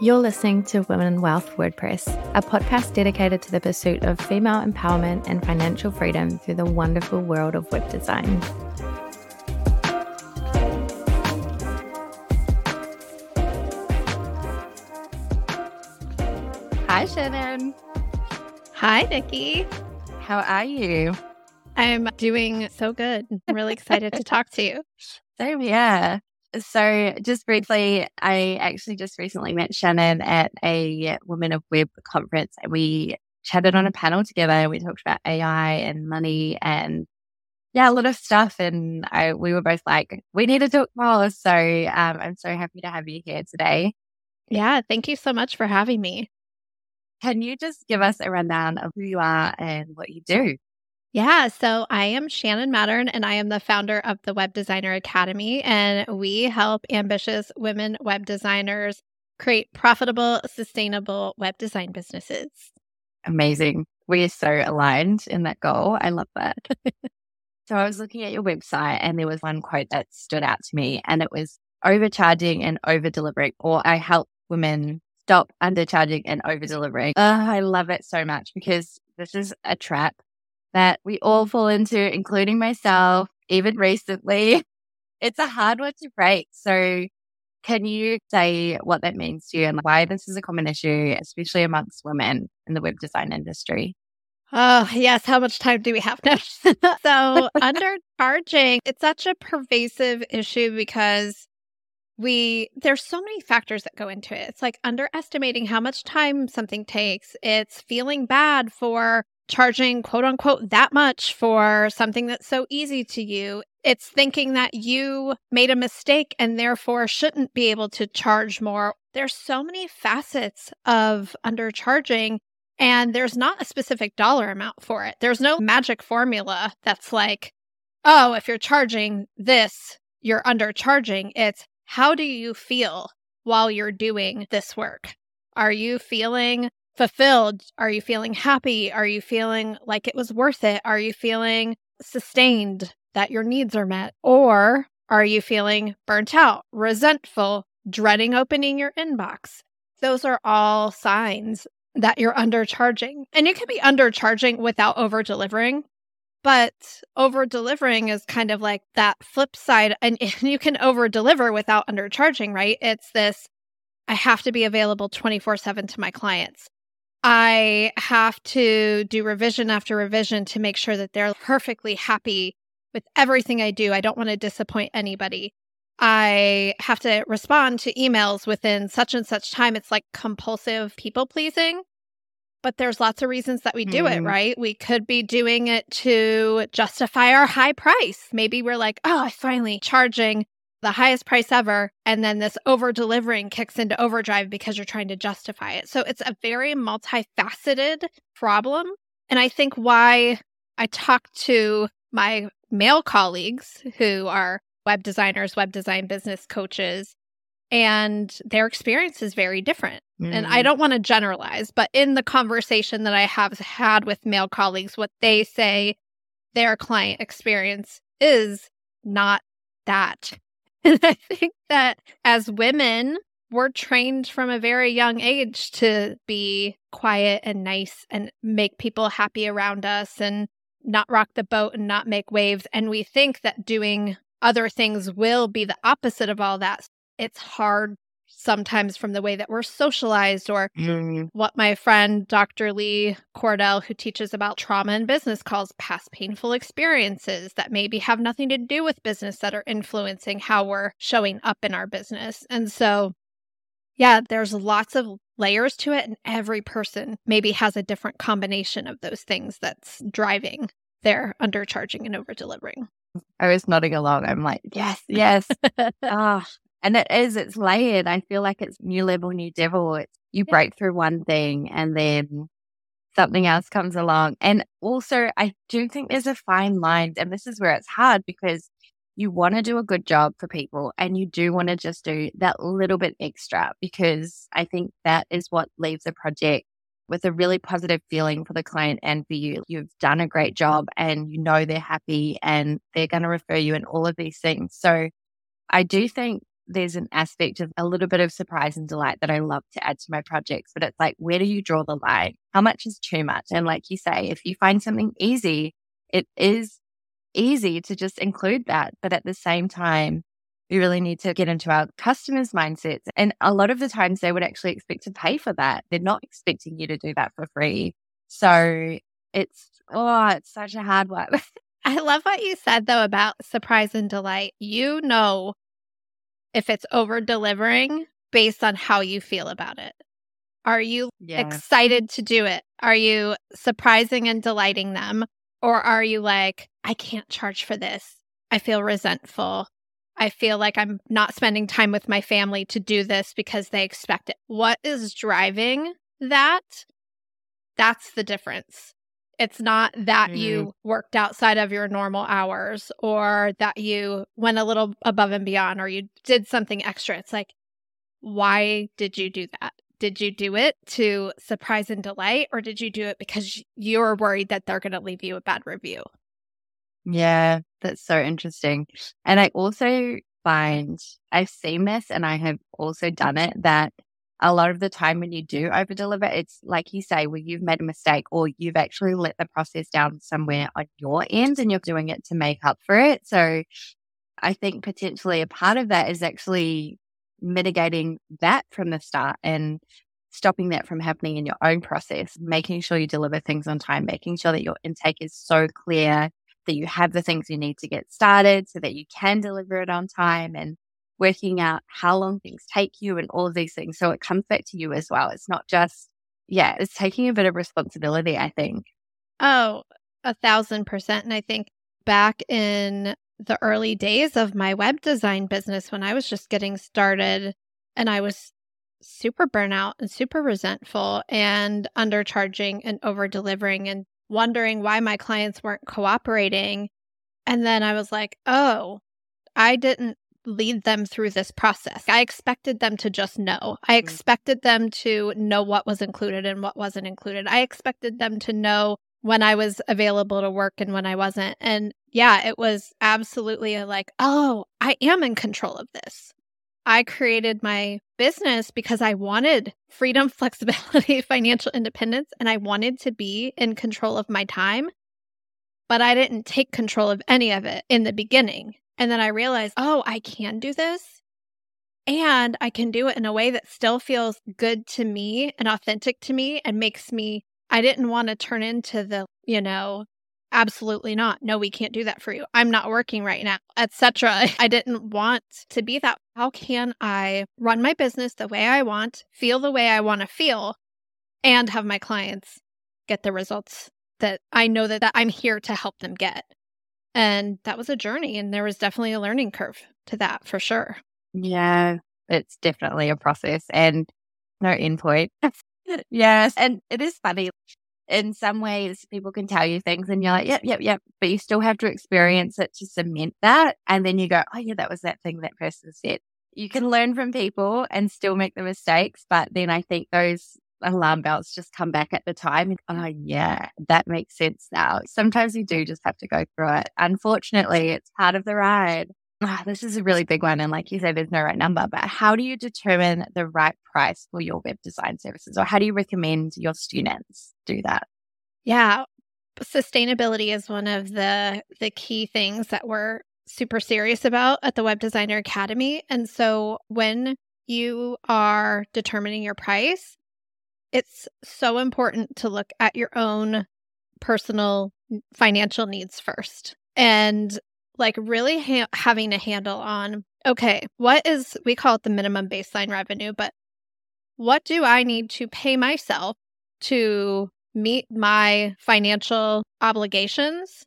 You're listening to Women Wealth WordPress, a podcast dedicated to the pursuit of female empowerment and financial freedom through the wonderful world of web design. Hi, Shannon. Hi, Nikki. How are you? I'm doing so good. I'm really excited to talk to you. Same, yeah. So, just briefly, I actually just recently met Shannon at a Women of Web conference and we chatted on a panel together. We talked about AI and money and yeah, a lot of stuff. And I, we were both like, we need to talk more. So, um, I'm so happy to have you here today. Yeah, thank you so much for having me. Can you just give us a rundown of who you are and what you do? Yeah, so I am Shannon Mattern and I am the founder of the Web Designer Academy. And we help ambitious women web designers create profitable, sustainable web design businesses. Amazing. We are so aligned in that goal. I love that. so I was looking at your website and there was one quote that stood out to me and it was overcharging and over delivering, or I help women stop undercharging and over delivering. Uh, I love it so much because this is a trap that we all fall into, including myself, even recently. It's a hard one to break. So, can you say what that means to you and why this is a common issue, especially amongst women in the web design industry? Oh, yes. How much time do we have now? so, undercharging, it's such a pervasive issue because we there's so many factors that go into it. It's like underestimating how much time something takes. It's feeling bad for charging quote unquote that much for something that's so easy to you. It's thinking that you made a mistake and therefore shouldn't be able to charge more. There's so many facets of undercharging and there's not a specific dollar amount for it. There's no magic formula that's like, oh, if you're charging this, you're undercharging. It's how do you feel while you're doing this work? Are you feeling fulfilled? Are you feeling happy? Are you feeling like it was worth it? Are you feeling sustained that your needs are met? Or are you feeling burnt out, resentful, dreading opening your inbox? Those are all signs that you're undercharging. And you can be undercharging without over delivering. But over delivering is kind of like that flip side. And you can over deliver without undercharging, right? It's this I have to be available 24 7 to my clients. I have to do revision after revision to make sure that they're perfectly happy with everything I do. I don't want to disappoint anybody. I have to respond to emails within such and such time. It's like compulsive people pleasing. But there's lots of reasons that we do mm. it, right? We could be doing it to justify our high price. Maybe we're like, oh, I finally charging the highest price ever. And then this over delivering kicks into overdrive because you're trying to justify it. So it's a very multifaceted problem. And I think why I talk to my male colleagues who are web designers, web design business coaches, and their experience is very different. Mm. And I mm. don't want to generalize, but in the conversation that I have had with male colleagues, what they say their client experience is not that and I think that as women, we're trained from a very young age to be quiet and nice and make people happy around us and not rock the boat and not make waves. And we think that doing other things will be the opposite of all that. It's hard sometimes from the way that we're socialized or mm. what my friend Dr. Lee Cordell, who teaches about trauma in business, calls past painful experiences that maybe have nothing to do with business that are influencing how we're showing up in our business. And so, yeah, there's lots of layers to it, and every person maybe has a different combination of those things that's driving their undercharging and over delivering. I was nodding along. I'm like, yes, yes. Ah, and it is, it's layered. I feel like it's new level, new devil. It's you yeah. break through one thing and then something else comes along. And also, I do think there's a fine line. And this is where it's hard because you want to do a good job for people and you do want to just do that little bit extra because I think that is what leaves a project with a really positive feeling for the client and for you. You've done a great job and you know they're happy and they're going to refer you and all of these things. So I do think there's an aspect of a little bit of surprise and delight that I love to add to my projects, but it's like, where do you draw the line? How much is too much? And like you say, if you find something easy, it is easy to just include that. But at the same time, we really need to get into our customers' mindsets. And a lot of the times they would actually expect to pay for that. They're not expecting you to do that for free. So it's, oh, it's such a hard one. I love what you said though about surprise and delight. You know if it's over delivering based on how you feel about it. Are you excited to do it? Are you surprising and delighting them? Or are you like, I can't charge for this? I feel resentful. I feel like I'm not spending time with my family to do this because they expect it. What is driving that? That's the difference. It's not that mm. you worked outside of your normal hours or that you went a little above and beyond or you did something extra. It's like, why did you do that? Did you do it to surprise and delight or did you do it because you're worried that they're going to leave you a bad review? Yeah, that's so interesting. And I also find I've seen this and I have also done it that a lot of the time when you do over deliver, it's like you say, where you've made a mistake or you've actually let the process down somewhere on your end and you're doing it to make up for it. So I think potentially a part of that is actually mitigating that from the start and stopping that from happening in your own process, making sure you deliver things on time, making sure that your intake is so clear that you have the things you need to get started so that you can deliver it on time and working out how long things take you and all of these things. So it comes back to you as well. It's not just, yeah, it's taking a bit of responsibility, I think. Oh, a thousand percent. And I think back in the early days of my web design business, when I was just getting started and I was super burnout and super resentful and undercharging and over delivering and wondering why my clients weren't cooperating. And then I was like, oh, I didn't lead them through this process. I expected them to just know. I mm. expected them to know what was included and what wasn't included. I expected them to know when I was available to work and when I wasn't. And yeah, it was absolutely like, oh, I am in control of this. I created my business because I wanted freedom, flexibility, financial independence, and I wanted to be in control of my time. But I didn't take control of any of it in the beginning. And then I realized, oh, I can do this. And I can do it in a way that still feels good to me and authentic to me and makes me, I didn't want to turn into the, you know, absolutely not. No, we can't do that for you. I'm not working right now, etc. I didn't want to be that. How can I run my business the way I want, feel the way I want to feel, and have my clients get the results that I know that, that I'm here to help them get? And that was a journey. And there was definitely a learning curve to that for sure. Yeah, it's definitely a process and no endpoint. yes. And it is funny. In some ways, people can tell you things and you're like, yep, yep, yep. But you still have to experience it to cement that. And then you go, oh, yeah, that was that thing that person said. You can learn from people and still make the mistakes. But then I think those alarm bells just come back at the time. Oh, yeah, that makes sense now. Sometimes you do just have to go through it. Unfortunately, it's part of the ride. Oh, this is a really big one. And like you said, there's no right number, but how do you determine the right price for your web design services? Or how do you recommend your students do that? Yeah. Sustainability is one of the the key things that we're super serious about at the Web Designer Academy. And so when you are determining your price, it's so important to look at your own personal financial needs first and like really ha- having a handle on okay, what is we call it the minimum baseline revenue, but what do I need to pay myself to meet my financial obligations?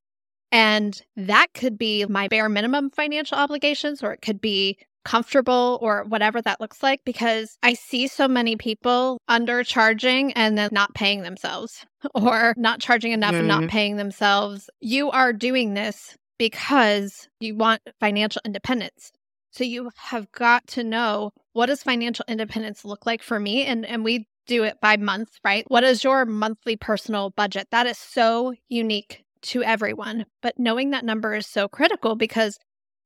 And that could be my bare minimum financial obligations, or it could be comfortable or whatever that looks like because I see so many people undercharging and then not paying themselves or not charging enough mm. and not mm-hmm. paying themselves. You are doing this because you want financial independence. So you have got to know what does financial independence look like for me and and we do it by month, right? What is your monthly personal budget? That is so unique to everyone. But knowing that number is so critical because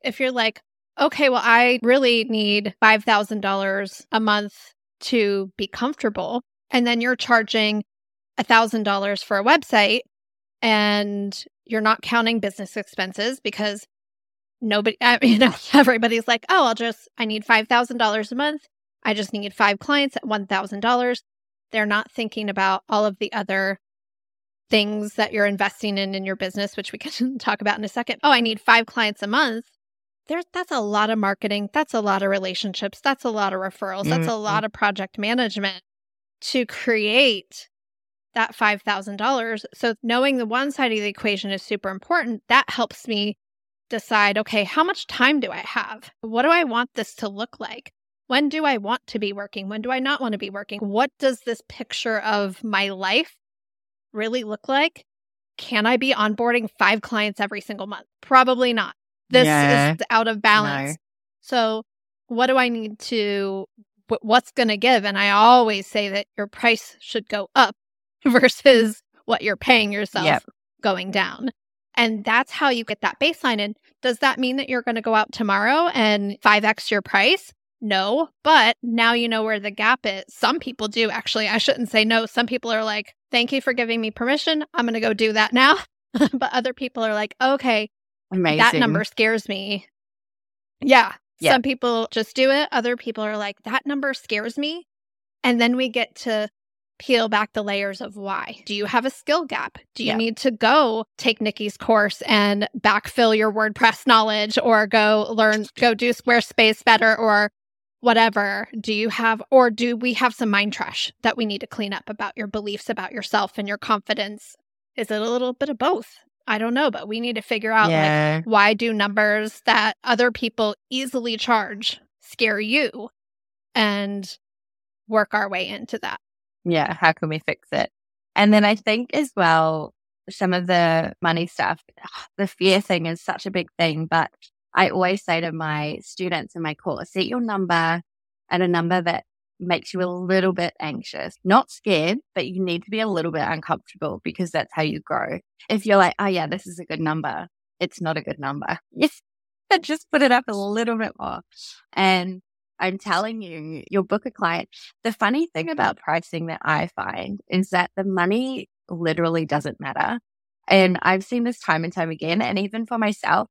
if you're like, okay, well, I really need $5,000 a month to be comfortable. And then you're charging $1,000 for a website and you're not counting business expenses because nobody, you know, everybody's like, oh, I'll just, I need $5,000 a month. I just need five clients at $1,000. They're not thinking about all of the other things that you're investing in in your business, which we can talk about in a second. Oh, I need five clients a month. There's that's a lot of marketing. That's a lot of relationships. That's a lot of referrals. That's mm-hmm. a lot of project management to create that $5,000. So knowing the one side of the equation is super important. That helps me decide, okay, how much time do I have? What do I want this to look like? When do I want to be working? When do I not want to be working? What does this picture of my life really look like? Can I be onboarding five clients every single month? Probably not. This yeah. is out of balance. No. So, what do I need to, what's going to give? And I always say that your price should go up versus what you're paying yourself yep. going down. And that's how you get that baseline. And does that mean that you're going to go out tomorrow and 5x your price? No, but now you know where the gap is. Some people do actually. I shouldn't say no. Some people are like, thank you for giving me permission. I'm going to go do that now. but other people are like, okay, Amazing. that number scares me. Yeah. yeah. Some people just do it. Other people are like, that number scares me. And then we get to peel back the layers of why. Do you have a skill gap? Do you yeah. need to go take Nikki's course and backfill your WordPress knowledge or go learn, go do Squarespace better or whatever do you have or do we have some mind trash that we need to clean up about your beliefs about yourself and your confidence is it a little bit of both i don't know but we need to figure out yeah. like why do numbers that other people easily charge scare you and work our way into that yeah how can we fix it and then i think as well some of the money stuff the fear thing is such a big thing but I always say to my students in my course, set your number at a number that makes you a little bit anxious, not scared, but you need to be a little bit uncomfortable because that's how you grow. If you're like, oh yeah, this is a good number, it's not a good number. Yes. but just put it up a little bit more. And I'm telling you, you'll book a client. The funny thing about pricing that I find is that the money literally doesn't matter. And I've seen this time and time again. And even for myself,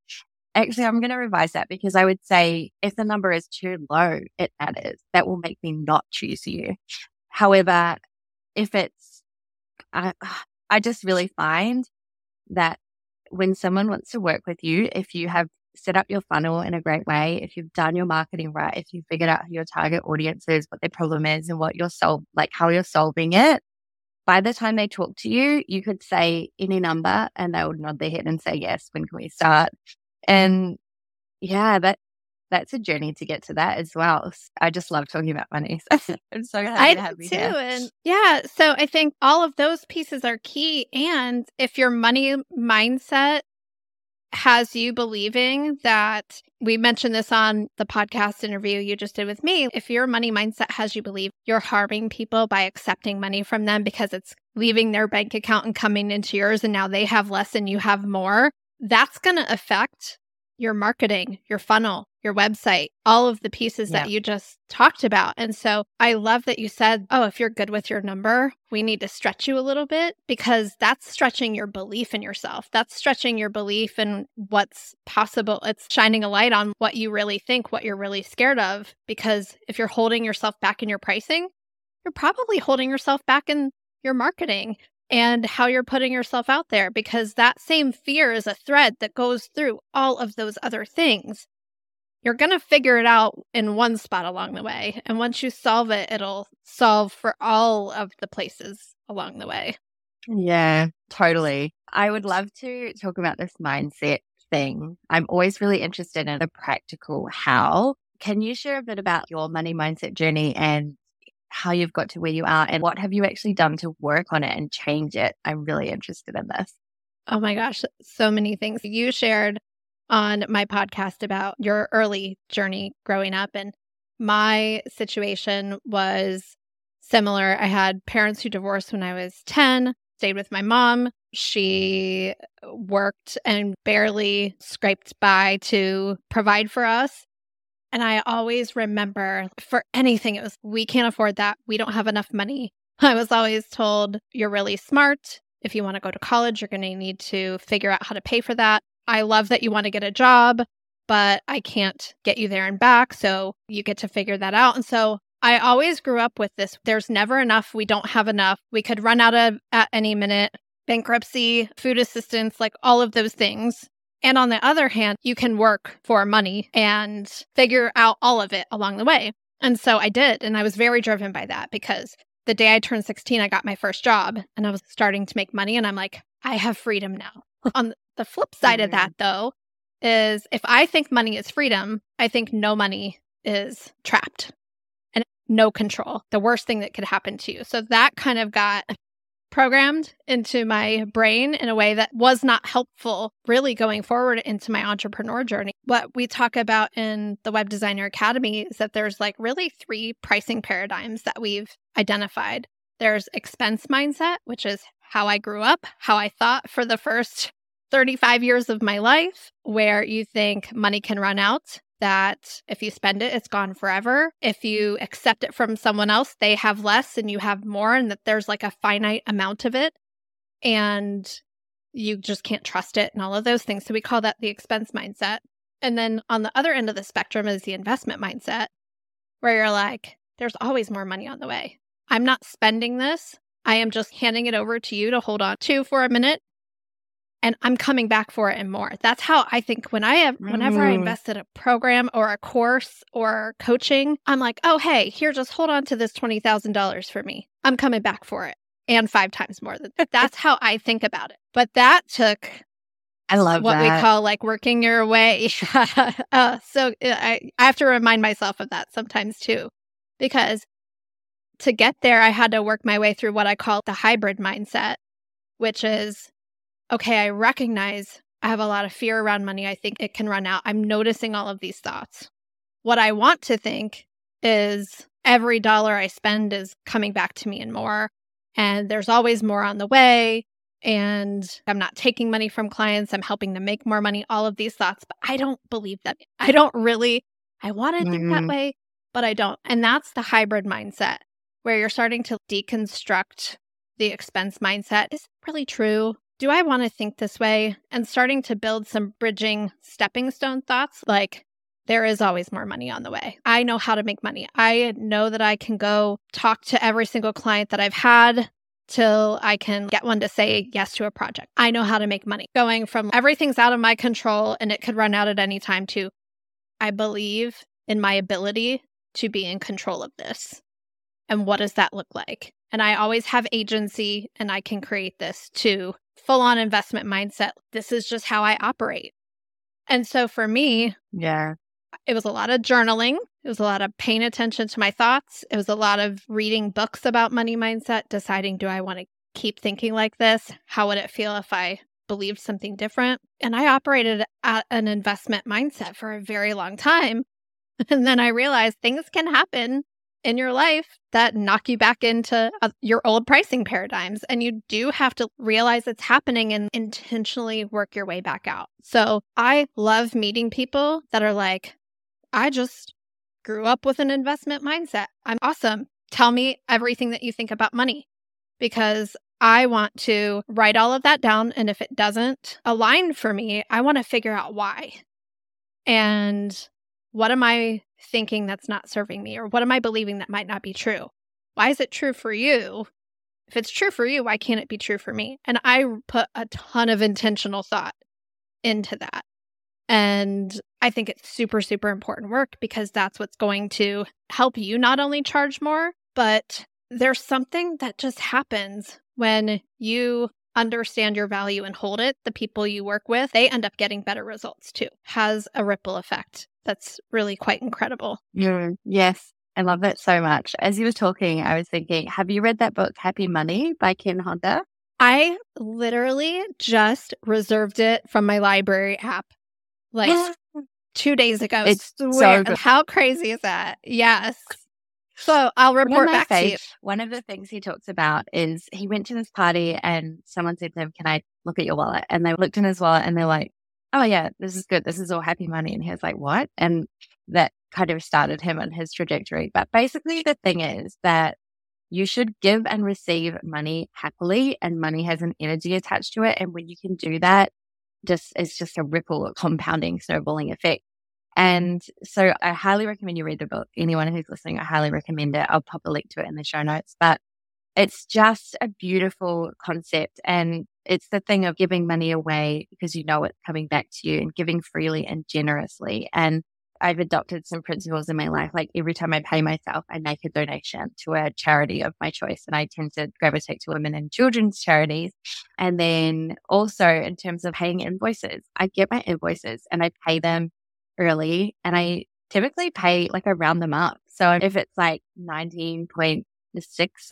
Actually, I'm going to revise that because I would say if the number is too low, it matters. That will make me not choose you. However, if it's, I, I just really find that when someone wants to work with you, if you have set up your funnel in a great way, if you've done your marketing right, if you've figured out who your target audience is, what their problem is, and what you're solve, like how you're solving it, by the time they talk to you, you could say any number and they would nod their head and say, yes, when can we start? And yeah, that that's a journey to get to that as well. I just love talking about money. I'm so happy I to have you too. Here. And yeah, so I think all of those pieces are key. And if your money mindset has you believing that we mentioned this on the podcast interview you just did with me. If your money mindset has you believe you're harming people by accepting money from them because it's leaving their bank account and coming into yours, and now they have less and you have more, that's going to affect your marketing, your funnel, your website, all of the pieces yeah. that you just talked about. And so I love that you said, oh, if you're good with your number, we need to stretch you a little bit because that's stretching your belief in yourself. That's stretching your belief in what's possible. It's shining a light on what you really think, what you're really scared of. Because if you're holding yourself back in your pricing, you're probably holding yourself back in your marketing and how you're putting yourself out there because that same fear is a thread that goes through all of those other things. You're going to figure it out in one spot along the way. And once you solve it, it'll solve for all of the places along the way. Yeah, totally. I would love to talk about this mindset thing. I'm always really interested in a practical how. Can you share a bit about your money mindset journey and how you've got to where you are and what have you actually done to work on it and change it. I'm really interested in this. Oh my gosh, so many things. You shared on my podcast about your early journey growing up and my situation was similar. I had parents who divorced when I was 10, stayed with my mom. She worked and barely scraped by to provide for us. And I always remember for anything, it was, we can't afford that. We don't have enough money. I was always told, you're really smart. If you want to go to college, you're going to need to figure out how to pay for that. I love that you want to get a job, but I can't get you there and back. So you get to figure that out. And so I always grew up with this there's never enough. We don't have enough. We could run out of at any minute. Bankruptcy, food assistance, like all of those things. And on the other hand, you can work for money and figure out all of it along the way. And so I did. And I was very driven by that because the day I turned 16, I got my first job and I was starting to make money. And I'm like, I have freedom now. on the flip side of that, mm-hmm. though, is if I think money is freedom, I think no money is trapped and no control, the worst thing that could happen to you. So that kind of got programmed into my brain in a way that was not helpful really going forward into my entrepreneur journey. What we talk about in the Web Designer Academy is that there's like really three pricing paradigms that we've identified. There's expense mindset, which is how I grew up, how I thought for the first 35 years of my life, where you think money can run out that if you spend it, it's gone forever. If you accept it from someone else, they have less and you have more, and that there's like a finite amount of it. And you just can't trust it and all of those things. So we call that the expense mindset. And then on the other end of the spectrum is the investment mindset, where you're like, there's always more money on the way. I'm not spending this. I am just handing it over to you to hold on to for a minute and I'm coming back for it and more. That's how I think when I have, whenever I mm. invest in a program or a course or coaching, I'm like, oh, hey, here, just hold on to this $20,000 for me. I'm coming back for it and five times more than that's how I think about it. But that took I love what that. we call like working your way. uh, so I, I have to remind myself of that sometimes too, because to get there, I had to work my way through what I call the hybrid mindset, which is okay, I recognize I have a lot of fear around money. I think it can run out. I'm noticing all of these thoughts. What I want to think is every dollar I spend is coming back to me and more. And there's always more on the way. And I'm not taking money from clients. I'm helping them make more money, all of these thoughts. But I don't believe that. I don't really, I want to mm-hmm. think that mm-hmm. way, but I don't. And that's the hybrid mindset where you're starting to deconstruct the expense mindset. Is it really true? Do I want to think this way? And starting to build some bridging stepping stone thoughts like, there is always more money on the way. I know how to make money. I know that I can go talk to every single client that I've had till I can get one to say yes to a project. I know how to make money. Going from everything's out of my control and it could run out at any time to I believe in my ability to be in control of this. And what does that look like? And I always have agency and I can create this too full on investment mindset. This is just how I operate. And so for me, yeah, it was a lot of journaling. It was a lot of paying attention to my thoughts. It was a lot of reading books about money mindset, deciding do I want to keep thinking like this? How would it feel if I believed something different? And I operated at an investment mindset for a very long time. And then I realized things can happen in your life that knock you back into uh, your old pricing paradigms. And you do have to realize it's happening and intentionally work your way back out. So I love meeting people that are like, I just grew up with an investment mindset. I'm awesome. Tell me everything that you think about money because I want to write all of that down. And if it doesn't align for me, I want to figure out why. And what am I thinking that's not serving me? Or what am I believing that might not be true? Why is it true for you? If it's true for you, why can't it be true for me? And I put a ton of intentional thought into that. And I think it's super, super important work because that's what's going to help you not only charge more, but there's something that just happens when you understand your value and hold it. The people you work with, they end up getting better results too. Has a ripple effect that's really quite incredible. Mm, yes. I love that so much. As you were talking, I was thinking, have you read that book, Happy Money by Ken Honda? I literally just reserved it from my library app like two days ago. It's so good. How crazy is that? Yes. So I'll report back to you. One of the things he talks about is he went to this party and someone said to him, Can I look at your wallet? And they looked in his wallet and they're like, oh yeah, this is good. This is all happy money. And he was like, what? And that kind of started him on his trajectory. But basically, the thing is that you should give and receive money happily, and money has an energy attached to it. And when you can do that, just it's just a ripple a compounding snowballing effect. And so I highly recommend you read the book. Anyone who's listening, I highly recommend it. I'll pop a link to it in the show notes. But it's just a beautiful concept. And it's the thing of giving money away because you know it's coming back to you and giving freely and generously. And I've adopted some principles in my life. Like every time I pay myself, I make a donation to a charity of my choice. And I tend to gravitate to women and children's charities. And then also in terms of paying invoices, I get my invoices and I pay them early and I typically pay like I round them up. So if it's like 19.6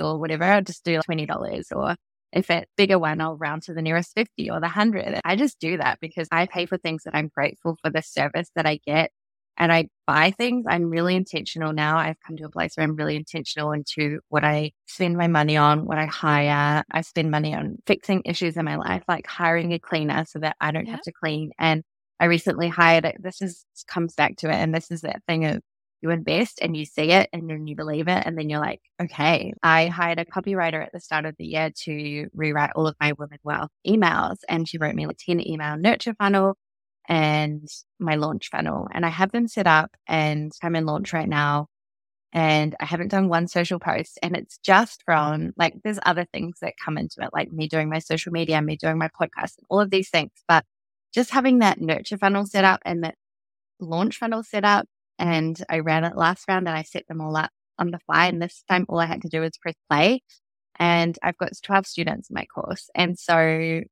or whatever, I'll just do like $20 or if it's bigger one, I'll round to the nearest 50 or the 100. I just do that because I pay for things that I'm grateful for the service that I get and I buy things. I'm really intentional now. I've come to a place where I'm really intentional into what I spend my money on, what I hire. I spend money on fixing issues in my life, like hiring a cleaner so that I don't yeah. have to clean. And I recently hired. This is comes back to it. And this is that thing of you invest and you see it and then you believe it. And then you're like, okay, I hired a copywriter at the start of the year to rewrite all of my Women Wealth emails. And she wrote me a 10 email nurture funnel and my launch funnel. And I have them set up and I'm in launch right now. And I haven't done one social post. And it's just from like, there's other things that come into it, like me doing my social media, me doing my podcast, and all of these things. But just having that nurture funnel set up and that launch funnel set up and I ran it last round and I set them all up on the fly. And this time, all I had to do was press play. And I've got 12 students in my course. And so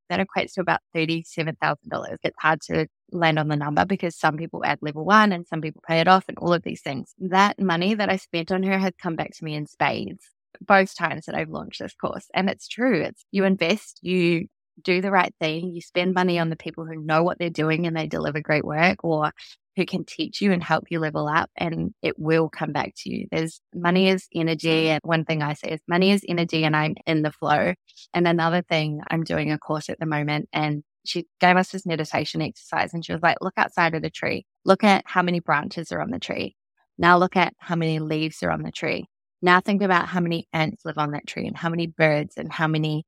that equates to about $37,000. It's hard to land on the number because some people add level one and some people pay it off and all of these things. That money that I spent on her has come back to me in spades both times that I've launched this course. And it's true. It's you invest, you do the right thing, you spend money on the people who know what they're doing and they deliver great work or who can teach you and help you level up and it will come back to you. There's money is energy. And one thing I say is money is energy and I'm in the flow. And another thing, I'm doing a course at the moment and she gave us this meditation exercise and she was like, look outside of the tree. Look at how many branches are on the tree. Now look at how many leaves are on the tree. Now think about how many ants live on that tree and how many birds and how many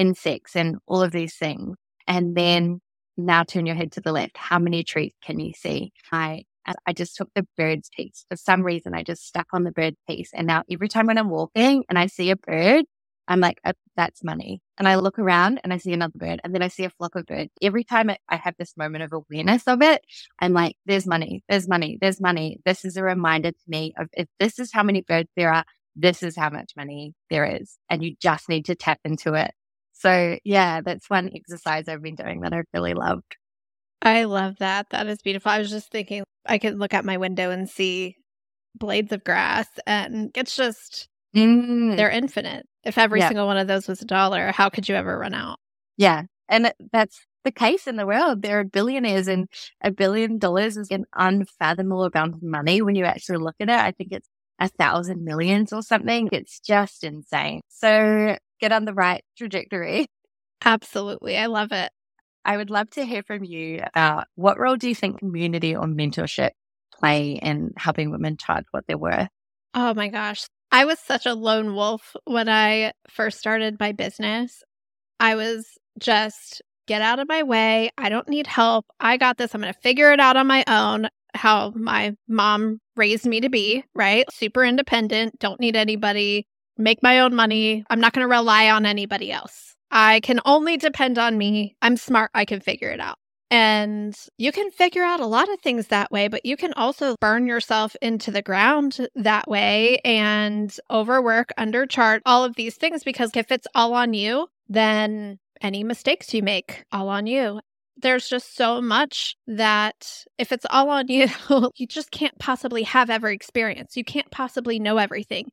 insects and all of these things. And then now turn your head to the left. How many trees can you see? I I just took the bird's piece. For some reason, I just stuck on the bird piece. And now every time when I'm walking and I see a bird, I'm like, oh, that's money. And I look around and I see another bird and then I see a flock of birds. Every time I have this moment of awareness of it, I'm like, there's money, there's money, there's money. This is a reminder to me of if this is how many birds there are, this is how much money there is. And you just need to tap into it. So yeah, that's one exercise I've been doing that I've really loved. I love that. That is beautiful. I was just thinking I could look out my window and see blades of grass and it's just mm. they're infinite. If every yeah. single one of those was a dollar, how could you ever run out? Yeah. And that's the case in the world. There are billionaires and a billion dollars is an unfathomable amount of money when you actually look at it. I think it's a thousand millions or something. It's just insane. So get on the right trajectory. Absolutely. I love it. I would love to hear from you about what role do you think community or mentorship play in helping women charge what they're worth? Oh my gosh. I was such a lone wolf when I first started my business. I was just get out of my way. I don't need help. I got this. I'm going to figure it out on my own. How my mom raised me to be, right? Super independent, don't need anybody make my own money. I'm not going to rely on anybody else. I can only depend on me. I'm smart. I can figure it out. And you can figure out a lot of things that way, but you can also burn yourself into the ground that way and overwork, undercharge, all of these things. Because if it's all on you, then any mistakes you make, all on you. There's just so much that if it's all on you, you just can't possibly have every experience. You can't possibly know everything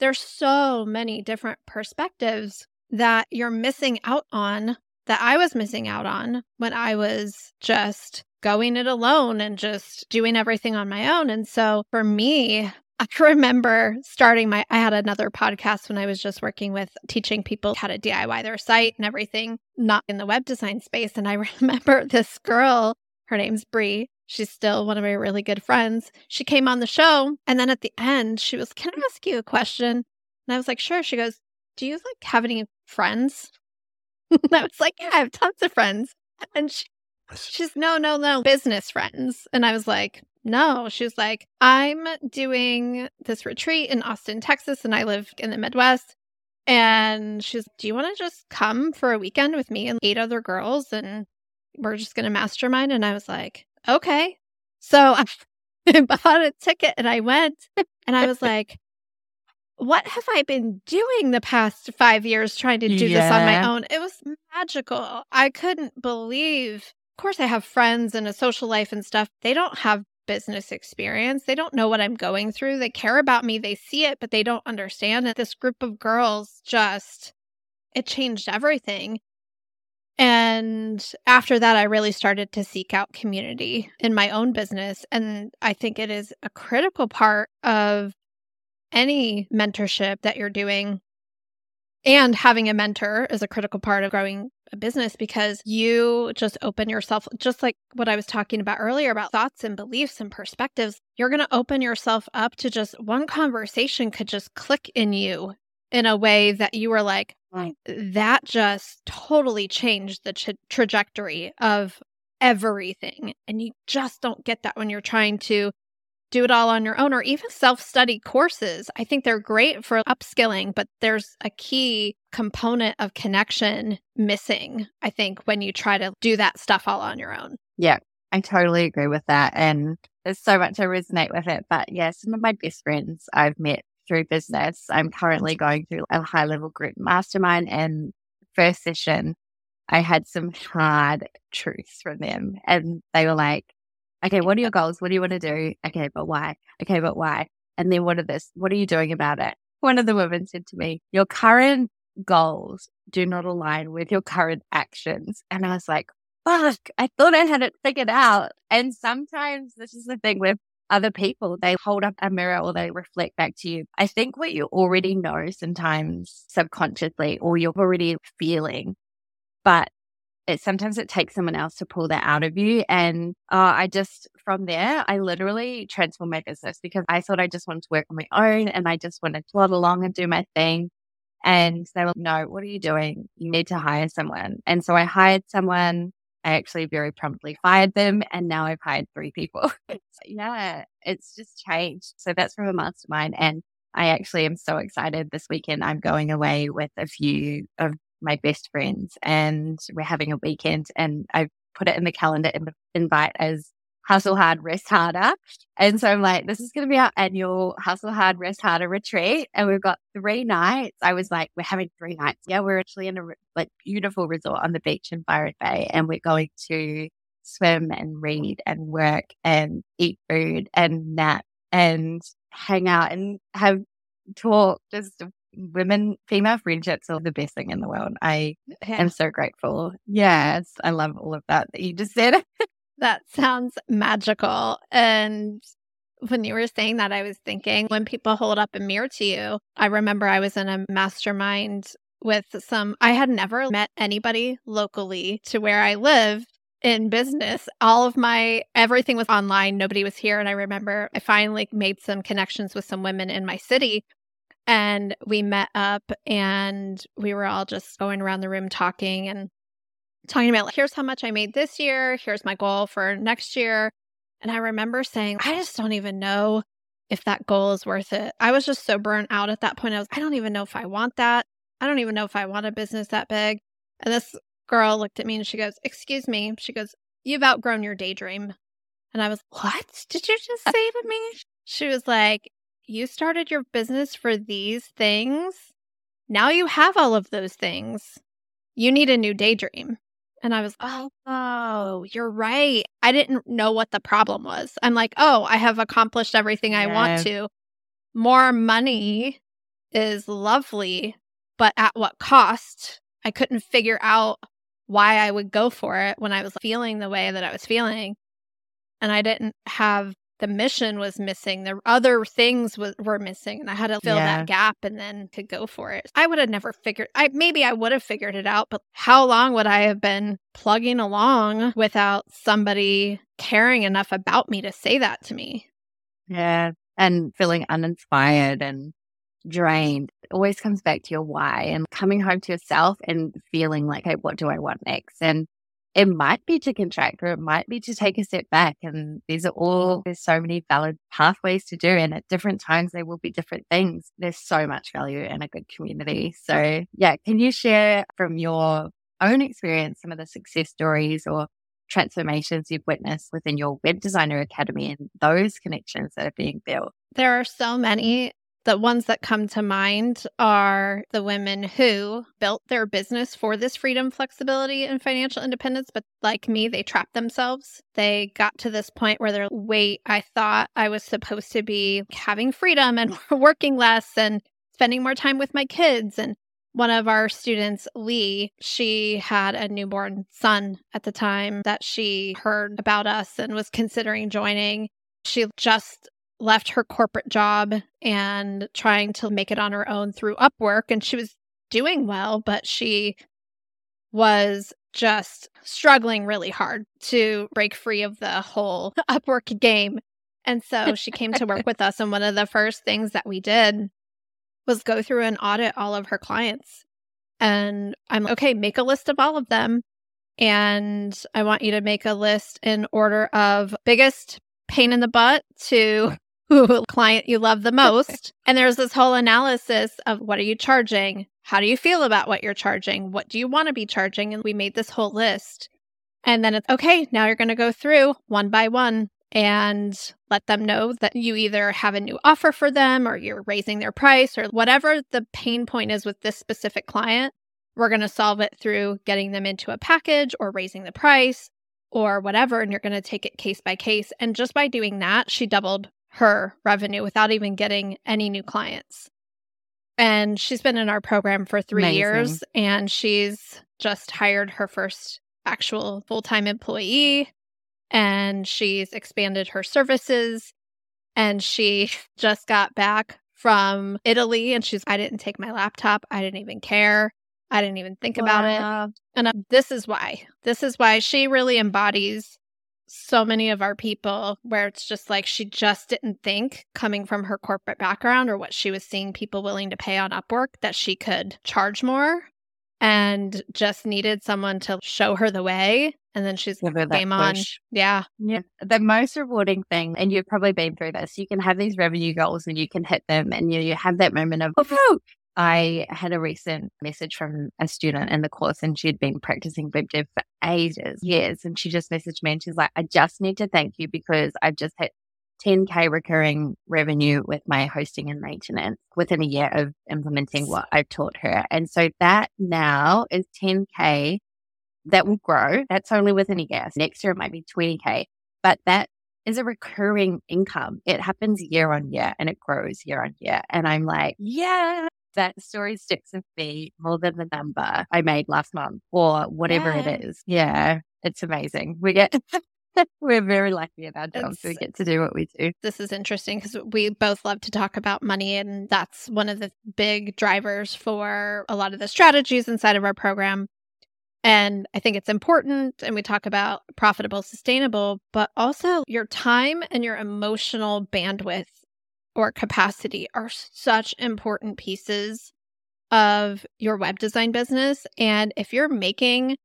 there's so many different perspectives that you're missing out on that I was missing out on when I was just going it alone and just doing everything on my own. And so for me, I remember starting my, I had another podcast when I was just working with teaching people how to DIY their site and everything, not in the web design space. And I remember this girl, her name's Bree. She's still one of my really good friends. She came on the show. And then at the end, she was, Can I ask you a question? And I was like, Sure. She goes, Do you like have any friends? and I was like, Yeah, I have tons of friends. And she, she's, No, no, no, business friends. And I was like, no, she was like, I'm doing this retreat in Austin, Texas, and I live in the Midwest. And she's, Do you want to just come for a weekend with me and eight other girls? And we're just going to mastermind. And I was like, Okay. So I bought a ticket and I went and I was like, what have I been doing the past five years trying to do yeah. this on my own? It was magical. I couldn't believe. Of course, I have friends and a social life and stuff. They don't have business experience. They don't know what I'm going through. They care about me, they see it, but they don't understand it. This group of girls just, it changed everything. And after that, I really started to seek out community in my own business. And I think it is a critical part of any mentorship that you're doing. And having a mentor is a critical part of growing a business because you just open yourself, just like what I was talking about earlier about thoughts and beliefs and perspectives. You're going to open yourself up to just one conversation could just click in you in a way that you were like, that just totally changed the tra- trajectory of everything. And you just don't get that when you're trying to do it all on your own or even self study courses. I think they're great for upskilling, but there's a key component of connection missing, I think, when you try to do that stuff all on your own. Yeah, I totally agree with that. And there's so much I resonate with it. But yeah, some of my best friends I've met through business. I'm currently going through a high level group mastermind and first session. I had some hard truths from them and they were like, Okay, what are your goals? What do you want to do? Okay, but why? Okay, but why? And then what are this? What are you doing about it? One of the women said to me, Your current goals do not align with your current actions. And I was like, fuck, I thought I had it figured out. And sometimes this is the thing with other people, they hold up a mirror or they reflect back to you. I think what you already know sometimes subconsciously or you're already feeling, but it sometimes it takes someone else to pull that out of you. And uh, I just, from there, I literally transformed my business because I thought I just wanted to work on my own and I just wanted to plod along and do my thing. And they were, no, what are you doing? You need to hire someone. And so I hired someone. I actually very promptly fired them and now I've hired three people. yeah, it's just changed. So that's from a mastermind. And I actually am so excited this weekend. I'm going away with a few of my best friends and we're having a weekend and I've put it in the calendar in invite as hustle hard, rest harder. And so I'm like, this is going to be our annual hustle hard, rest harder retreat. And we've got three nights. I was like, we're having three nights. Yeah, we're actually in a like beautiful resort on the beach in Byron Bay and we're going to swim and read and work and eat food and nap and hang out and have talk just women, female friendships are the best thing in the world. I yeah. am so grateful. Yes, I love all of that that you just said. that sounds magical. And when you were saying that, I was thinking when people hold up a mirror to you, I remember I was in a mastermind with some, I had never met anybody locally to where I live in business. All of my everything was online. Nobody was here. And I remember I finally made some connections with some women in my city and we met up and we were all just going around the room talking and talking about like, here's how much I made this year, here's my goal for next year. And I remember saying, I just don't even know if that goal is worth it. I was just so burnt out at that point. I was, I don't even know if I want that. I don't even know if I want a business that big. And this girl looked at me and she goes, Excuse me. She goes, You've outgrown your daydream. And I was, What did you just say to me? She was like, you started your business for these things. Now you have all of those things. You need a new daydream. And I was, oh, oh, you're right. I didn't know what the problem was. I'm like, oh, I have accomplished everything I want to. More money is lovely, but at what cost? I couldn't figure out why I would go for it when I was feeling the way that I was feeling. And I didn't have the mission was missing. The other things was, were missing, and I had to fill Yeah. that gap and then to go for it. I would have never figured. I maybe I would have figured it out, but how long would I have been plugging along without somebody caring enough about me to say that to me? Yeah. And feeling uninspired and drained it always comes back to your why and coming home to yourself and feeling like, hey, what do I want next? And it might be to contract or it might be to take a step back. And these are all, there's so many valid pathways to do. And at different times, they will be different things. There's so much value in a good community. So, yeah, can you share from your own experience some of the success stories or transformations you've witnessed within your Web Designer Academy and those connections that are being built? There are so many. The ones that come to mind are the women who built their business for this freedom, flexibility, and financial independence. But like me, they trapped themselves. They got to this point where they're, wait, I thought I was supposed to be having freedom and working less and spending more time with my kids. And one of our students, Lee, she had a newborn son at the time that she heard about us and was considering joining. She just left her corporate job and trying to make it on her own through Upwork. And she was doing well, but she was just struggling really hard to break free of the whole Upwork game. And so she came to work with us. And one of the first things that we did was go through and audit all of her clients. And I'm like, okay, make a list of all of them. And I want you to make a list in order of biggest pain in the butt to client you love the most. and there's this whole analysis of what are you charging? How do you feel about what you're charging? What do you want to be charging? And we made this whole list. And then it's okay, now you're going to go through one by one and let them know that you either have a new offer for them or you're raising their price or whatever the pain point is with this specific client. We're going to solve it through getting them into a package or raising the price or whatever. And you're going to take it case by case. And just by doing that, she doubled her revenue without even getting any new clients. And she's been in our program for three Amazing. years and she's just hired her first actual full time employee and she's expanded her services. And she just got back from Italy and she's, I didn't take my laptop. I didn't even care. I didn't even think about it. And uh, this is why. This is why she really embodies so many of our people where it's just like she just didn't think coming from her corporate background or what she was seeing people willing to pay on Upwork that she could charge more and just needed someone to show her the way. And then she's Give her that game on. push. Yeah. Yeah. The most rewarding thing, and you've probably been through this, you can have these revenue goals and you can hit them and you, you have that moment of, oh, I had a recent message from a student in the course and she'd been practicing web dev for ages, years. And she just messaged me and she's like, I just need to thank you because I've just hit 10K recurring revenue with my hosting and maintenance within a year of implementing what I've taught her. And so that now is 10K that will grow. That's only within a year. Next year it might be 20K, but that is a recurring income. It happens year on year and it grows year on year. And I'm like, yeah, that story sticks with me more than the number I made last month or whatever Yeah. it is. Yeah, it's amazing. We get, we're very lucky in our jobs. We get to do what we do. this is interesting because we both love to talk about money, and that's one of the big drivers for a lot of the strategies inside of our program. And I think it's important, and we talk about profitable, sustainable, but also your time and your emotional bandwidth or capacity are such important pieces of your web design business. And if you're making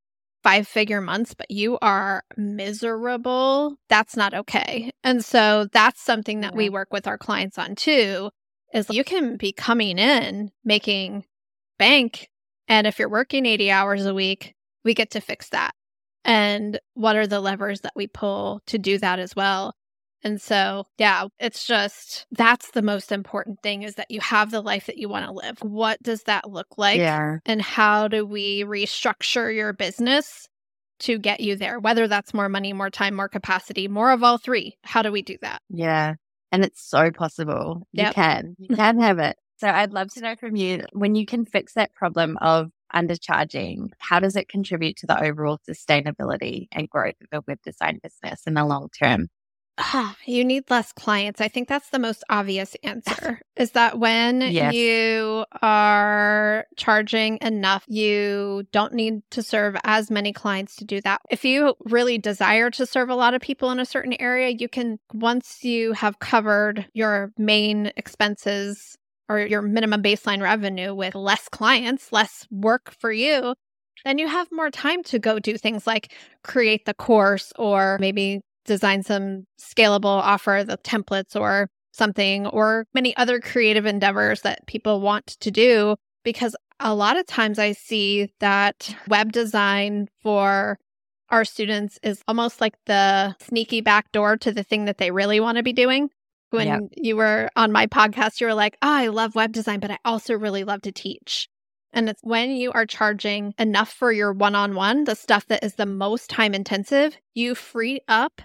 five figure months, but you are miserable, that's not okay. And so that's something that we work with our clients on too is you can be coming in making bank. And if you're working 80 hours a week, we get to fix that. And what are the levers that we pull to do that as well? And so, yeah, it's just that's the most important thing is that you have the life that you want to live. What does that look like? yeah. and how do we restructure your business to get you there whether that's more money more time more capacity more of all three how do we do that Yeah. And it's so possible. You can. You can have it. So I'd love to know from you when you can fix that problem of undercharging, how does it contribute to the overall sustainability and growth of a web design business in the long term? You need less clients. I think that's the most obvious answer is that when Yes. you are charging enough, you don't need to serve as many clients to do that. If you really desire to serve a lot of people in a certain area, you can, once you have covered your main expenses or your minimum baseline revenue with less clients, less work for you, then you have more time to go do things like create the course or maybe design some scalable offer, the templates or something, or many other creative endeavors that people want to do. Because a lot of times I see that web design for our students is almost like the sneaky back door to the thing that they really want to be doing. When you were on my podcast, you were like, oh, I love web design, but I also really love to teach. And it's when you are charging enough for your one on one, the stuff that is the most time intensive, you free up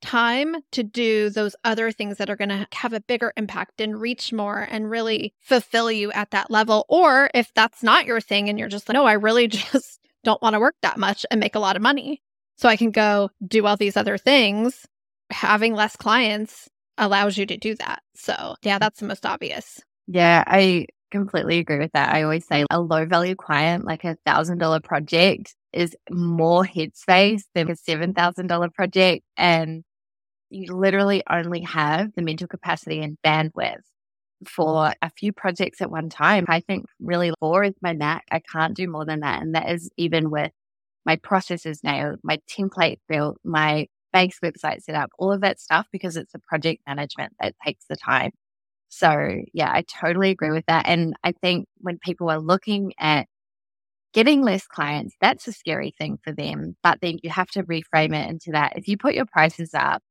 time to do those other things that are going to have a bigger impact and reach more and really fulfill you at that level. Or if that's not your thing and you're just like, no, I really just don't want to work that much and make a lot of money. So I can go do all these other things. Having less clients allows you to do that. So, yeah, mm. that's the most obvious. Yeah, I completely agree with that. I always say a low value client, like a thousand dollar project, is more headspace than a seven thousand dollar project. And you literally only have the mental capacity and bandwidth mm. for a few projects at one time. I think really four is my max. I can't do more than that. And that is even with my processes nailed, my template built, my base website set up, all of that stuff, because it's the project management that takes the time. So yeah, I totally agree with that. And I think when people are looking at getting less clients, that's a scary thing for them. But then you have to reframe it into that. If you put your prices up,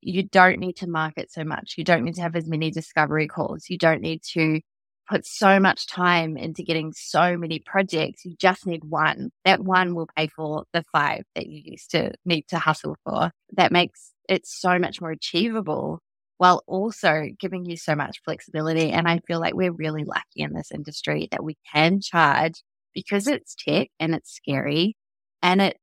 you don't need to market so much. You don't need to have as many discovery calls. You don't need to put so much time into getting so many projects. You just need one. That one will pay for the five that you used to need to hustle for. That makes it so much more achievable while also giving you so much flexibility. And I feel like we're really lucky in this industry that we can charge because it's tech and it's scary and it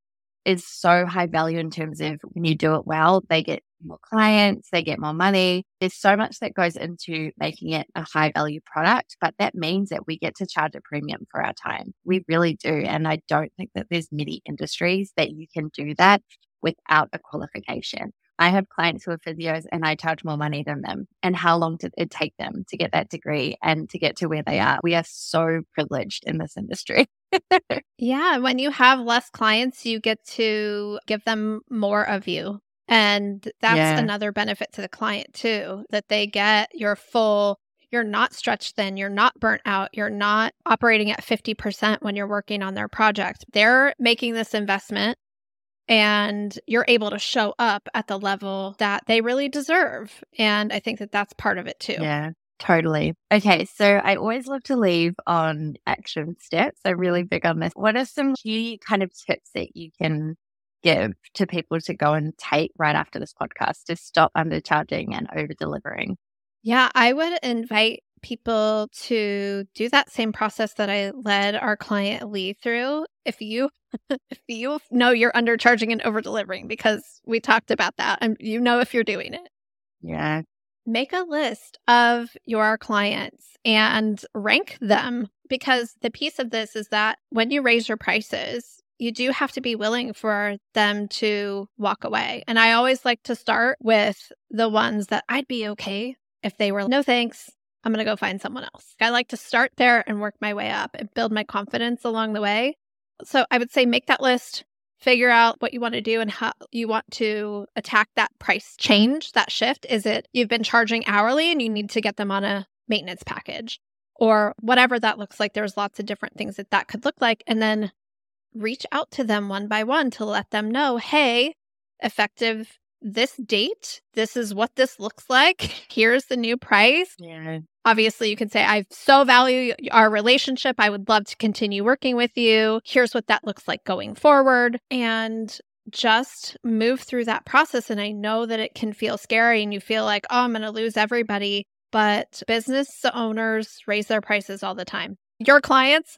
is so high value in terms of when you do it well, they get more clients, they get more money. There's so much that goes into making it a high value product, but that means that we get to charge a premium for our time. We really do. And I don't think that there's many industries that you can do that without a qualification. I have clients who are physios and I charge more money than them. And how long did it take them to get that degree and to get to where they are? We are so privileged in this industry. Yeah, when you have less clients, you get to give them more of you. And that's Yeah. another benefit to the client too, that they get your full, you're not stretched thin, you're not burnt out, you're not operating at 50% when you're working on their project. They're making this investment and you're able to show up at the level that they really deserve. And I think that that's part of it too. Yeah, totally. Okay, so I always love to leave on action steps. I'm really big on this. What are some key kind of tips that you can give to people to go and take right after this podcast to stop undercharging and over delivering? Yeah, I would invite people to do that same process that I led our client Lee through. If you if you know you're undercharging and over delivering because we talked about that and you know if you're doing it. Yeah, Make a list of your clients and rank them because the piece of this is that when you raise your prices, you do have to be willing for them to walk away. And I always like to start with the ones that I'd be okay if they were no thanks. I'm going to go find someone else. I like to start there and work my way up and build my confidence along the way. So I would say make that list, figure out what you want to do and how you want to attack that price change, that shift. Is it you've been charging hourly and you need to get them on a maintenance package or whatever that looks like? There's lots of different things that that could look like. And then reach out to them one by one to let them know, hey, effective this date, this is what this looks like. Here's the new price. yeah, Obviously, you can say, I so value our relationship. I would love to continue working with you. Here's what that looks like going forward. And just move through that process. And I know that it can feel scary and you feel like, oh, I'm going to lose everybody. But business owners raise their prices all the time. Your clients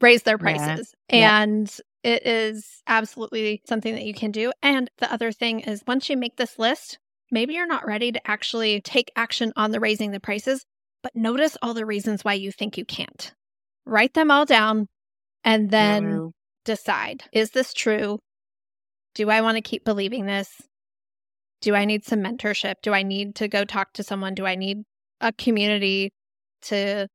raise their prices. Yeah. And it is absolutely something that you can do. And the other thing is once you make this list, maybe you're not ready to actually take action on the raising the prices, but notice all the reasons why you think you can't. Write them all down and then mm. decide is this true? Do I want to keep believing this? Do I need some mentorship? Do I need to go talk to someone? Do I need a community to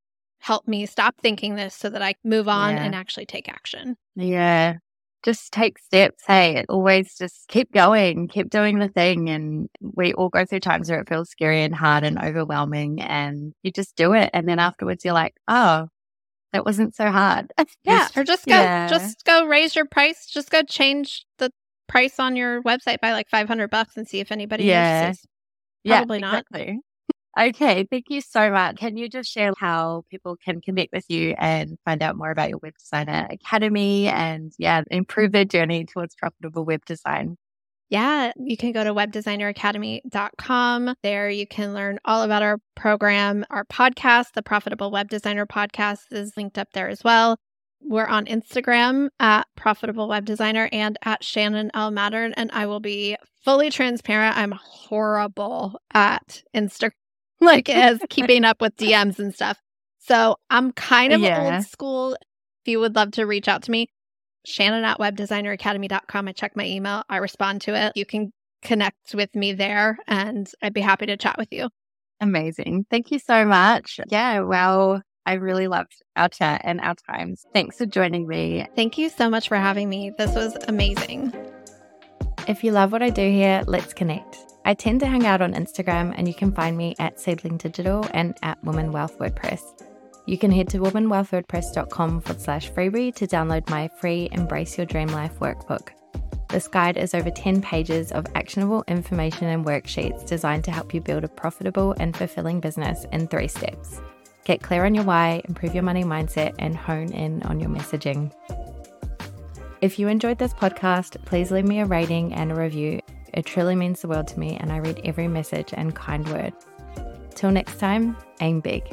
help me stop thinking this so that I move on yeah. and actually take action? Yeah just take steps. Hey, always just keep going, keep doing the thing. And we all go through times where it feels scary and hard and overwhelming, and you just do it. And then afterwards, you're like, oh, that wasn't so hard. yeah. Or just go, yeah. just go raise your price. Just go change the price on your website by like 500 bucks and see if anybody yeah. notices. Probably yeah, not. Okay, thank you so much. Can you just share how people can connect with you and find out more about your Web Designer Academy and, yeah, improve their journey towards profitable web design? Yeah, you can go to webdesigneracademy.com. There you can learn all about our program. Our podcast, the Profitable Web Designer Podcast, is linked up there as well. We're on Instagram at Profitable Web Designer and at Shannon L. Mattern. And I will be fully transparent. I'm horrible at Instagram like as keeping up with DMs and stuff. So I'm kind of yeah. old school. If you would love to reach out to me, Shannon at webdesigneracademy.com. I check my email, I respond to it. You can connect with me there and I'd be happy to chat with you. Amazing. Thank you so much. Yeah, well, I really loved our chat and our times. Thanks for joining me. Thank you so much for having me. This was amazing. If you love what I do here, let's connect. I tend to hang out on Instagram, and you can find me at Seedling Digital and at Women Wealth WordPress. You can head to womenwealthwordpress.com forward slash freebie to download my free Embrace Your Dream Life workbook. This guide is over 10 pages of actionable information and worksheets designed to help you build a profitable and fulfilling business in three steps. Get clear on your why, improve your money mindset, and hone in on your messaging. If you enjoyed this podcast, please leave me a rating and a review it truly means the world to me, and I read every message and kind word. Till next time, aim big.